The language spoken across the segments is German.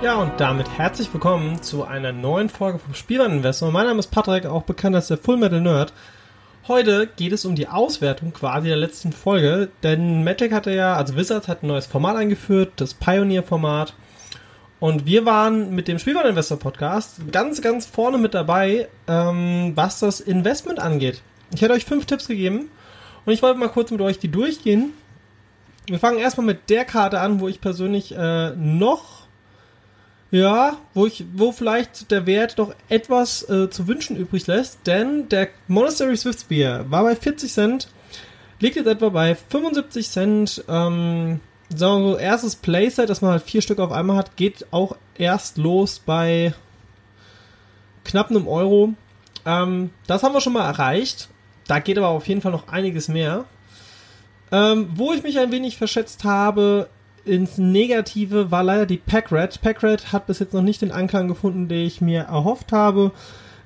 Ja, und damit herzlich willkommen zu einer neuen Folge vom Spielwareninvestor. Mein Name ist Patrick, auch bekannt als der Full Metal Nerd. Heute geht es um die Auswertung quasi der letzten Folge, denn Magic hatte ja, also Wizards hat ein neues Format eingeführt, das Pioneer-Format. Und wir waren mit dem Spielwareninvestor Podcast ganz, ganz vorne mit dabei, ähm, was das Investment angeht. Ich hätte euch fünf Tipps gegeben und ich wollte mal kurz mit euch die durchgehen. Wir fangen erstmal mit der Karte an, wo ich persönlich äh, noch ja, wo ich, wo vielleicht der Wert doch etwas äh, zu wünschen übrig lässt, denn der Monastery Swift Spear war bei 40 Cent, liegt jetzt etwa bei 75 Cent. Ähm, sagen wir so, erstes Playset, dass man halt vier Stück auf einmal hat, geht auch erst los bei knapp einem Euro. Ähm, das haben wir schon mal erreicht. Da geht aber auf jeden Fall noch einiges mehr. Ähm, wo ich mich ein wenig verschätzt habe, ins Negative war leider die Packrat. Packrat hat bis jetzt noch nicht den Anklang gefunden, den ich mir erhofft habe.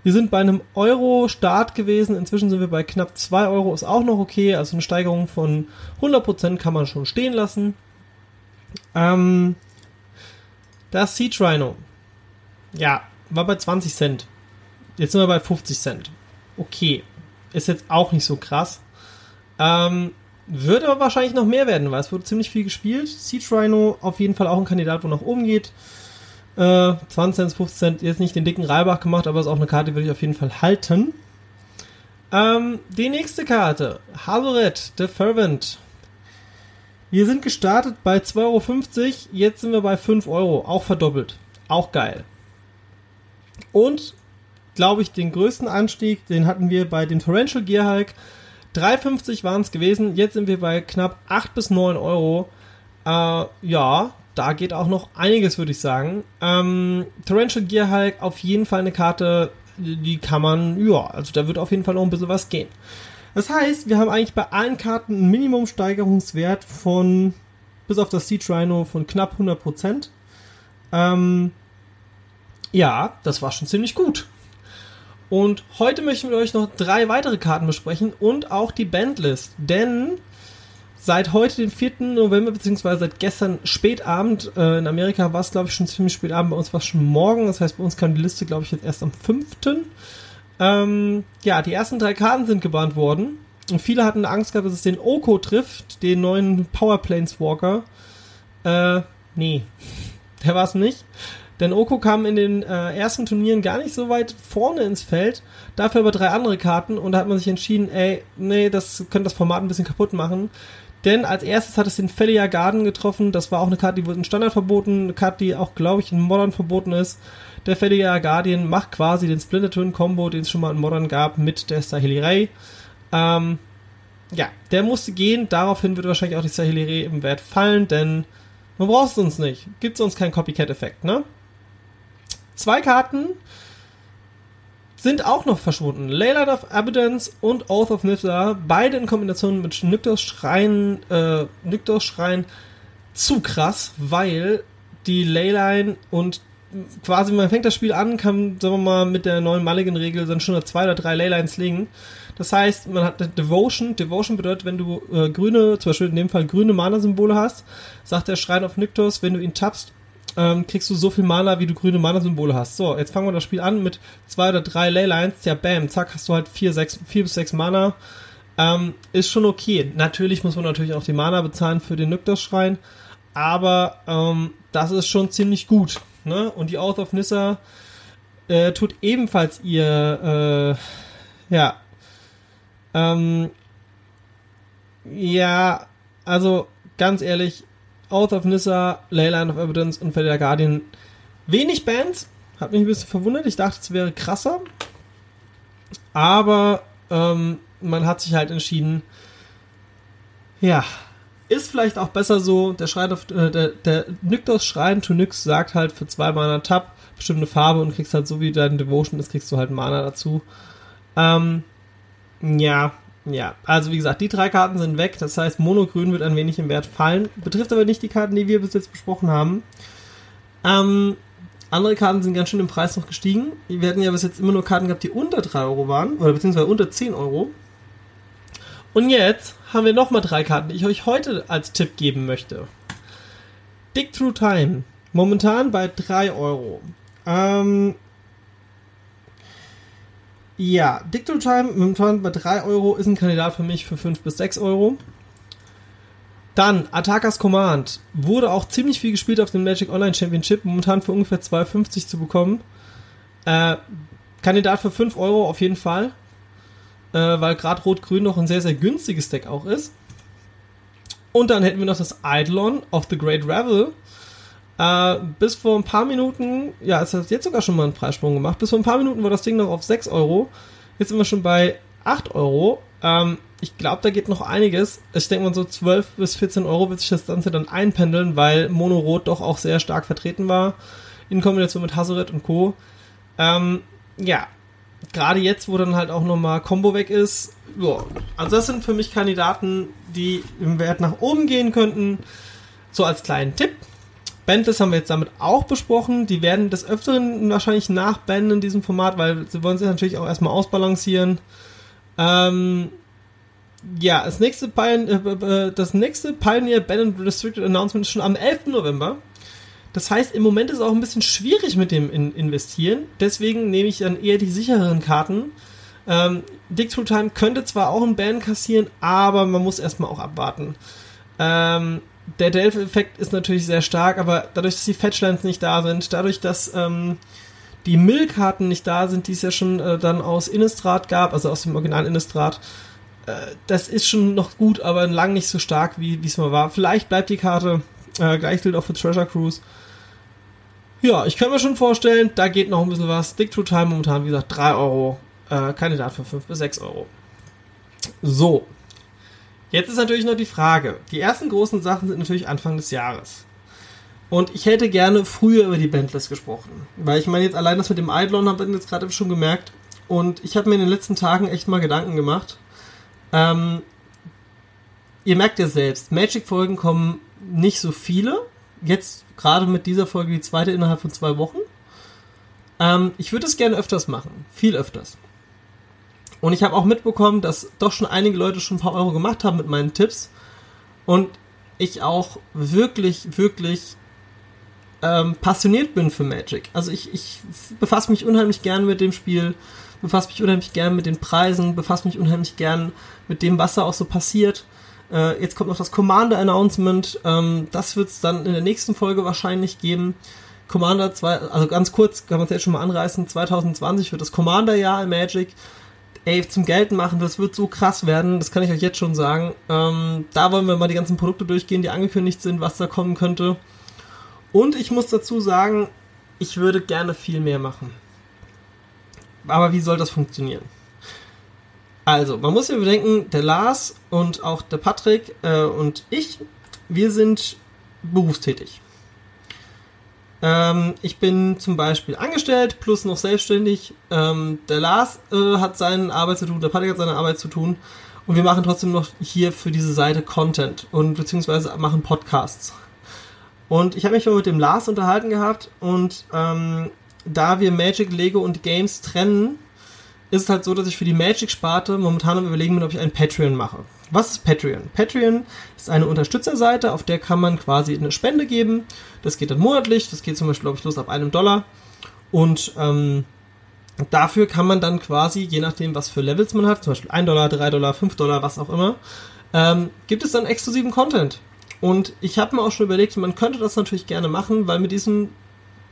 Wir sind bei einem Euro-Start gewesen. Inzwischen sind wir bei knapp 2 Euro. Ist auch noch okay. Also eine Steigerung von 100% kann man schon stehen lassen. Ähm, das Sea Trino. Ja, war bei 20 Cent. Jetzt sind wir bei 50 Cent. Okay. Ist jetzt auch nicht so krass. Ähm, wird aber wahrscheinlich noch mehr werden, weil es wurde ziemlich viel gespielt. Siege Rhino auf jeden Fall auch ein Kandidat, wo nach oben geht. Äh, 20 Cent, 15 Cent, jetzt nicht den dicken Reibach gemacht, aber ist auch eine Karte, die würde ich auf jeden Fall halten. Ähm, die nächste Karte, Hazoret, The Fervent. Wir sind gestartet bei 2,50 Euro, jetzt sind wir bei 5 Euro, auch verdoppelt. Auch geil. Und, glaube ich, den größten Anstieg, den hatten wir bei dem Torrential Gear Hike. 3,50 waren es gewesen, jetzt sind wir bei knapp 8 bis 9 Euro. Äh, ja, da geht auch noch einiges, würde ich sagen. Ähm, Torrential Gear Hike, auf jeden Fall eine Karte, die kann man, ja, also da wird auf jeden Fall noch ein bisschen was gehen. Das heißt, wir haben eigentlich bei allen Karten einen Minimumsteigerungswert von, bis auf das Siege Rhino, von knapp 100%. Ähm, ja, das war schon ziemlich gut. Und heute möchte ich mit euch noch drei weitere Karten besprechen und auch die Bandlist. Denn seit heute, den 4. November, beziehungsweise seit gestern spätabend, äh, in Amerika war es, glaube ich, schon ziemlich spätabend, bei uns war es schon morgen. Das heißt, bei uns kam die Liste, glaube ich, jetzt erst am 5. Ähm, ja, die ersten drei Karten sind gebannt worden. Und viele hatten Angst gehabt, dass es den Oko trifft, den neuen Power Planeswalker. Äh, nee, der war es nicht. Denn Oko kam in den äh, ersten Turnieren gar nicht so weit vorne ins Feld, dafür aber drei andere Karten und da hat man sich entschieden, ey, nee, das könnte das Format ein bisschen kaputt machen. Denn als erstes hat es den Felia Garden getroffen, das war auch eine Karte, die wurde in Standard verboten, eine Karte, die auch, glaube ich, in Modern verboten ist. Der Felia Guardian macht quasi den Splinter Twin Combo, den es schon mal in Modern gab, mit der Sahili Ray. Ähm, ja, der musste gehen. Daraufhin wird wahrscheinlich auch die Sahili Ray im Wert fallen, denn man braucht es uns nicht. Gibt es uns keinen Copycat-Effekt, ne? Zwei Karten sind auch noch verschwunden. Leyland of Abundance und Oath of Nifta, beide in Kombination mit Nyktos Schrein, äh, Nyktos Schrein zu krass, weil die Leyline und quasi, man fängt das Spiel an, kann, sagen wir mal, mit der neuen Mulligan-Regel dann schon zwei oder drei Leylines legen. Das heißt, man hat Devotion. Devotion bedeutet, wenn du äh, grüne, zum Beispiel in dem Fall grüne Mana-Symbole hast, sagt der Schrein auf Nyktos, wenn du ihn tappst, ähm, kriegst du so viel Mana, wie du grüne Mana-Symbole hast. So, jetzt fangen wir das Spiel an mit zwei oder drei Leylines. Ja, bam, zack, hast du halt vier, sechs, vier bis sechs Mana. Ähm, ist schon okay. Natürlich muss man natürlich auch die Mana bezahlen für den Nyktos-Schrein, aber ähm, das ist schon ziemlich gut. Ne? Und die Oath of Nissa äh, tut ebenfalls ihr, äh, ja, ähm, ja, also ganz ehrlich, Oath of Nissa, Leyland of Evidence und Federal Guardian, wenig Bands, hat mich ein bisschen verwundert. Ich dachte, es wäre krasser, aber ähm, man hat sich halt entschieden, ja, ist vielleicht auch besser so. Der äh, der, der Nyktos Schrein to Nyx sagt halt für zwei Mana Tab bestimmte Farbe und kriegst halt so wie dein Devotion ist, kriegst du halt Mana dazu. Ähm, ja, ja. Also wie gesagt, die drei Karten sind weg. Das heißt, Monogrün wird ein wenig im Wert fallen. Betrifft aber nicht die Karten, die wir bis jetzt besprochen haben. Ähm, andere Karten sind ganz schön im Preis noch gestiegen. Wir hatten ja bis jetzt immer nur Karten gehabt, die unter 3 Euro waren. Oder beziehungsweise unter 10 Euro. Und jetzt haben wir nochmal drei Karten, die ich euch heute als Tipp geben möchte. Dig Through Time. Momentan bei 3 Euro. Ähm, ja, Through Time momentan bei 3 Euro ist ein Kandidat für mich für 5 bis 6 Euro. Dann Attackers Command. Wurde auch ziemlich viel gespielt auf dem Magic Online Championship. Momentan für ungefähr 2,50 zu bekommen. Äh, Kandidat für 5 Euro auf jeden Fall äh, weil gerade Rot-Grün noch ein sehr, sehr günstiges Deck auch ist. Und dann hätten wir noch das Eidolon of the Great Revel. Äh, bis vor ein paar Minuten, ja, es hat jetzt sogar schon mal einen Preissprung gemacht. Bis vor ein paar Minuten war das Ding noch auf 6 Euro. Jetzt sind wir schon bei 8 Euro. Ähm, ich glaube, da geht noch einiges. Ich denke mal, so 12 bis 14 Euro wird sich das Ganze dann einpendeln, weil Mono Rot doch auch sehr stark vertreten war. In Kombination mit Hazoret und Co. Ähm, ja, gerade jetzt, wo dann halt auch nochmal Combo weg ist, ja, also das sind für mich Kandidaten, die im Wert nach oben gehen könnten. So als kleinen Tipp. Bandless haben wir jetzt damit auch besprochen. Die werden des Öfteren wahrscheinlich nachbannen in diesem Format, weil sie wollen sich natürlich auch erstmal ausbalancieren. Ähm, ja, das nächste, Pioneer, äh, äh, das nächste Pioneer Ban and Restricted Announcement ist schon am 11. November. Das heißt, im Moment ist es auch ein bisschen schwierig mit dem in Investieren. Deswegen nehme ich dann eher die sichereren Karten. Ähm, Dig Through Time könnte zwar auch einen Ban kassieren, aber man muss erstmal auch abwarten. Ähm, der Delphi-Effekt ist natürlich sehr stark, aber dadurch, dass die Fetchlands nicht da sind, dadurch, dass ähm, die Mill-Karten nicht da sind, die es ja schon äh, dann aus Innistrad gab, also aus dem Original Innistrad, äh, das ist schon noch gut, aber lang nicht so stark, wie es mal war. Vielleicht bleibt die Karte, äh, gleich gilt auch für Treasure Cruise. Ja, ich kann mir schon vorstellen, da geht noch ein bisschen was. Stick to Time momentan, wie gesagt, 3 Euro. Kandidat für 5 bis 6 Euro. So. Jetzt ist natürlich noch die Frage. Die ersten großen Sachen sind natürlich Anfang des Jahres. Und ich hätte gerne früher über die Bandlist gesprochen. Weil ich meine, jetzt allein das mit dem Eidlon habe ich jetzt gerade schon gemerkt. Und ich habe mir in den letzten Tagen echt mal Gedanken gemacht. Ähm, ihr merkt ja selbst, Magic-Folgen kommen nicht so viele. Jetzt gerade mit dieser Folge die zweite innerhalb von zwei Wochen. Ähm, ich würde es gerne öfters machen. Viel öfters. Und ich habe auch mitbekommen, dass doch schon einige Leute schon ein paar Euro gemacht haben mit meinen Tipps. Und ich auch wirklich, wirklich ähm, passioniert bin für Magic. Also ich, ich befasse mich unheimlich gern mit dem Spiel, befasse mich unheimlich gern mit den Preisen, befasse mich unheimlich gern mit dem, was da auch so passiert. Äh, jetzt kommt noch das Commander-Announcement. Ähm, das wird es dann in der nächsten Folge wahrscheinlich geben. Commander 2, also ganz kurz, kann man es jetzt schon mal anreißen, 2020 wird das Commander-Jahr in Magic. Ey, zum Gelten machen, das wird so krass werden, das kann ich euch jetzt schon sagen. Ähm, da wollen wir mal die ganzen Produkte durchgehen, die angekündigt sind, was da kommen könnte. Und ich muss dazu sagen, ich würde gerne viel mehr machen. Aber wie soll das funktionieren? Also, man muss ja bedenken, der Lars und auch der Patrick äh, und ich, wir sind berufstätig. Ähm, ich bin zum Beispiel angestellt plus noch selbstständig. Ähm, der Lars äh, hat seine Arbeit zu tun, der Patrick hat seine Arbeit zu tun. Und wir machen trotzdem noch hier für diese Seite Content und beziehungsweise machen Podcasts. Und ich habe mich mal mit dem Lars unterhalten gehabt und ähm, da wir Magic, Lego und Games trennen, ist es halt so, dass ich für die Magic-Sparte momentan am überlegen bin, ob ich ein Patreon mache. Was ist Patreon? Patreon ist eine Unterstützerseite, auf der kann man quasi eine Spende geben. Das geht dann monatlich, das geht zum Beispiel, glaube ich, los ab einem Dollar. Und ähm, dafür kann man dann quasi, je nachdem, was für Levels man hat, zum Beispiel 1 Dollar, 3 Dollar, 5 Dollar, was auch immer, ähm, gibt es dann exklusiven Content. Und ich habe mir auch schon überlegt, man könnte das natürlich gerne machen, weil mit diesen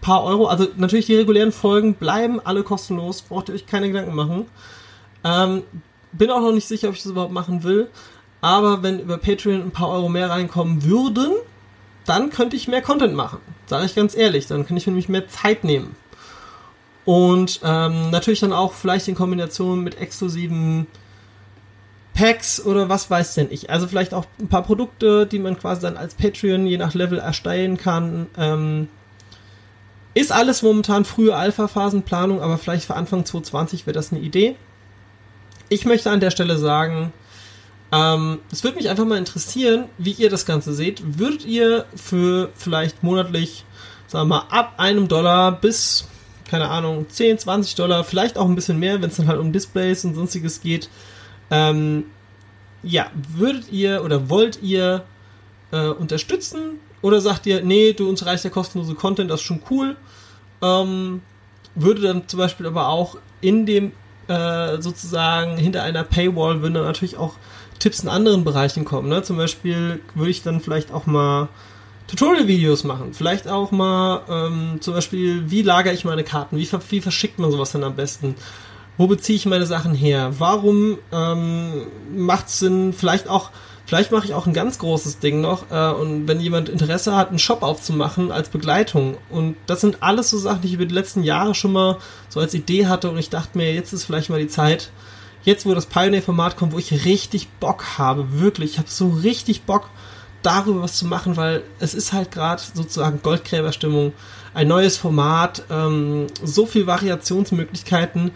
paar Euro. Also natürlich die regulären Folgen bleiben alle kostenlos, braucht ihr euch keine Gedanken machen. Ähm, bin auch noch nicht sicher, ob ich das überhaupt machen will. Aber wenn über Patreon ein paar Euro mehr reinkommen würden, dann könnte ich mehr Content machen. Sage ich ganz ehrlich. Dann könnte ich mir nämlich mehr Zeit nehmen. Und ähm, natürlich dann auch vielleicht in Kombination mit exklusiven Packs oder was weiß denn ich. Also vielleicht auch ein paar Produkte, die man quasi dann als Patreon je nach Level erstellen kann. Ähm, ist alles momentan frühe Alpha-Phasenplanung, aber vielleicht für Anfang 2020 wäre das eine Idee. Ich möchte an der Stelle sagen, ähm, es würde mich einfach mal interessieren, wie ihr das Ganze seht. Würdet ihr für vielleicht monatlich, sagen wir mal, ab einem Dollar bis, keine Ahnung, 10, 20 Dollar, vielleicht auch ein bisschen mehr, wenn es dann halt um Displays und sonstiges geht, ähm, ja, würdet ihr oder wollt ihr äh, unterstützen? Oder sagt ihr, nee, du uns reicht der kostenlose Content, das ist schon cool. Ähm, würde dann zum Beispiel aber auch in dem äh, sozusagen hinter einer Paywall würden dann natürlich auch Tipps in anderen Bereichen kommen. Ne? Zum Beispiel würde ich dann vielleicht auch mal Tutorial-Videos machen. Vielleicht auch mal ähm, zum Beispiel, wie lagere ich meine Karten? Wie, wie verschickt man sowas dann am besten? Wo beziehe ich meine Sachen her? Warum ähm, macht es Sinn, vielleicht auch Vielleicht mache ich auch ein ganz großes Ding noch äh, und wenn jemand Interesse hat, einen Shop aufzumachen als Begleitung. Und das sind alles so Sachen, die ich über die letzten Jahre schon mal so als Idee hatte und ich dachte mir, jetzt ist vielleicht mal die Zeit, jetzt wo das Pioneer-Format kommt, wo ich richtig Bock habe, wirklich, ich habe so richtig Bock, darüber was zu machen, weil es ist halt gerade sozusagen Goldgräberstimmung, ein neues Format, ähm, so viel Variationsmöglichkeiten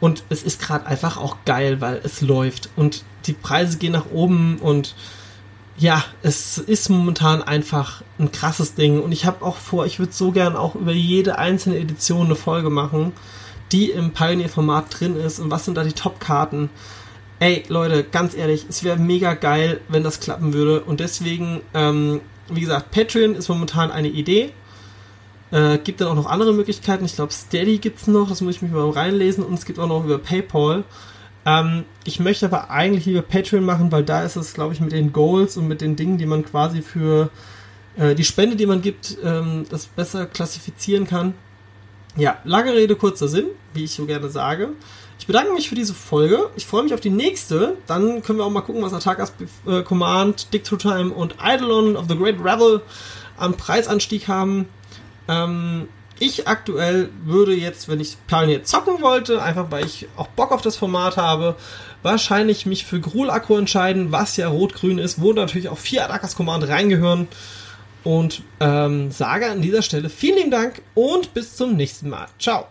und es ist gerade einfach auch geil, weil es läuft und die Preise gehen nach oben und ja, es ist momentan einfach ein krasses Ding und ich habe auch vor, ich würde so gern auch über jede einzelne Edition eine Folge machen, die im Pioneer-Format drin ist und was sind da die Top-Karten. Ey, Leute, ganz ehrlich, es wäre mega geil, wenn das klappen würde und deswegen, ähm, wie gesagt, Patreon ist momentan eine Idee. Äh, gibt dann auch noch andere Möglichkeiten. Ich glaube, Steady gibt's noch, das muss ich mich mal reinlesen und es gibt auch noch über PayPal. Ähm, ich möchte aber eigentlich lieber Patreon machen, weil da ist es, glaube ich, mit den Goals und mit den Dingen, die man quasi für äh, die Spende, die man gibt, ähm, das besser klassifizieren kann. Ja, lange Rede, kurzer Sinn, wie ich so gerne sage. Ich bedanke mich für diese Folge. Ich freue mich auf die nächste. Dann können wir auch mal gucken, was Atakas äh, Command, Dick True Time und Eidolon of the Great Revel am Preisanstieg haben. Ähm, ich aktuell würde jetzt, wenn ich Pioneer zocken wollte, einfach weil ich auch Bock auf das Format habe, wahrscheinlich mich für Grul Akro entscheiden, was ja rot-grün ist, wo natürlich auch vier Atakas Command reingehören. Und ähm, sage an dieser Stelle vielen lieben Dank und bis zum nächsten Mal. Ciao.